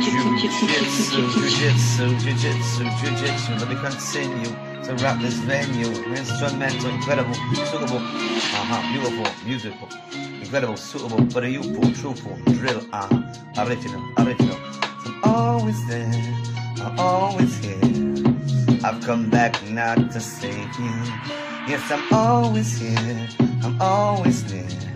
Jiu-jitsu, jiu-jitsu, jiu-jitsu. Let me continue to rock this venue. Instrumental, incredible, suitable, uh-huh, beautiful, musical, incredible, suitable, for the youthful, truthful, drill, uh-huh, original, original. I'm always there, I'm always here. I've come back now to save you. Yes, I'm always here, I'm always there.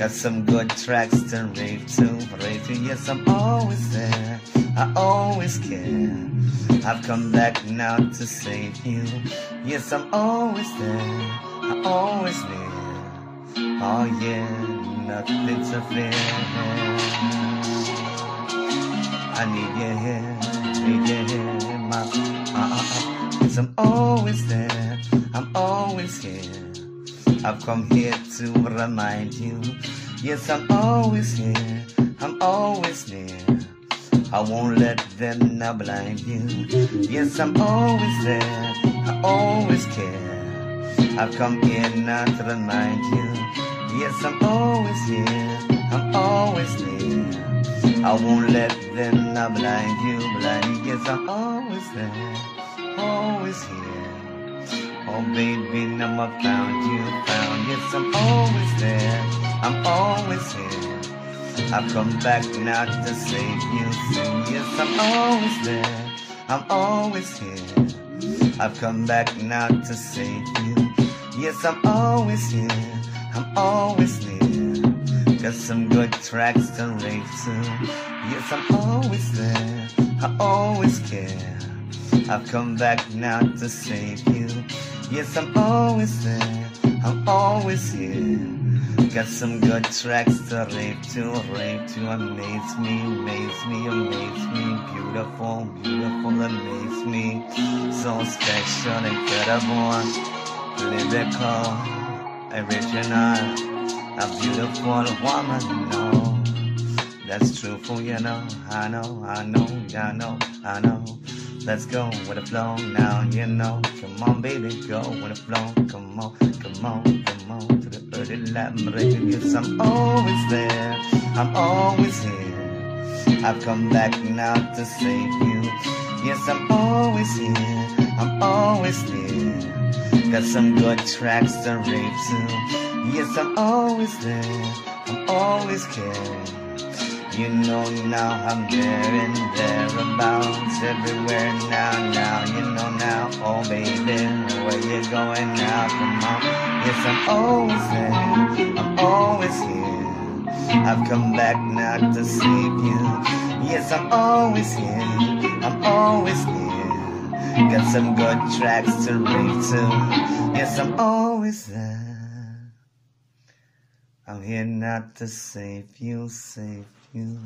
Got some good tracks to rave to, rave to. Yes, I'm always there. I always care. I've come back now to save you. Yes, I'm always there. I always near. Oh yeah, nothing to fear. I need you here, need you here, my. Uh, uh, uh. Yes, I'm always there. I'm always here. I've come here to remind you. Yes, I'm always here. I'm always near. I won't let them now blind you. Yes, I'm always there. I always care. I've come here now to remind you. Yes, I'm always here. I'm always near. I won't let them now blind you, blind you. Yes, I'm always there. Always here. Oh baby, now I found you, found yes, I'm always there, I'm always here. I've come back now to save you, so yes, I'm always there, I'm always here. I've come back now to save you. Yes, I'm always here, I'm always near. Got some good tracks to rave to. Yes, I'm always there, I always care. I've come back now to save you. Yes, I'm always there. I'm always here. Got some good tracks to rave to, rave to. Amaze me, amaze me, amaze me. Beautiful, beautiful, amaze me. So special, incredible, lyrical, original. A beautiful woman, no. That's truthful, you know. I know, I know, I know, I know. Let's go with the flow now, you know. Come on, baby, go with the flow. Come on, come on, come on to the early Latin break. Yes, I'm always there. I'm always here. I've come back now to save you. Yes, I'm always here. I'm always near. Got some good tracks to rave to. Yes, I'm always there. I'm always caring. You know now I'm there and thereabouts everywhere now, now you know now, oh baby, where you going now? Come on, yes I'm always there, I'm always here. I've come back now to save you. Yes, I'm always here, I'm always near. Got some good tracks to rave to. Yes, I'm always there. I'm here not to save you, save you.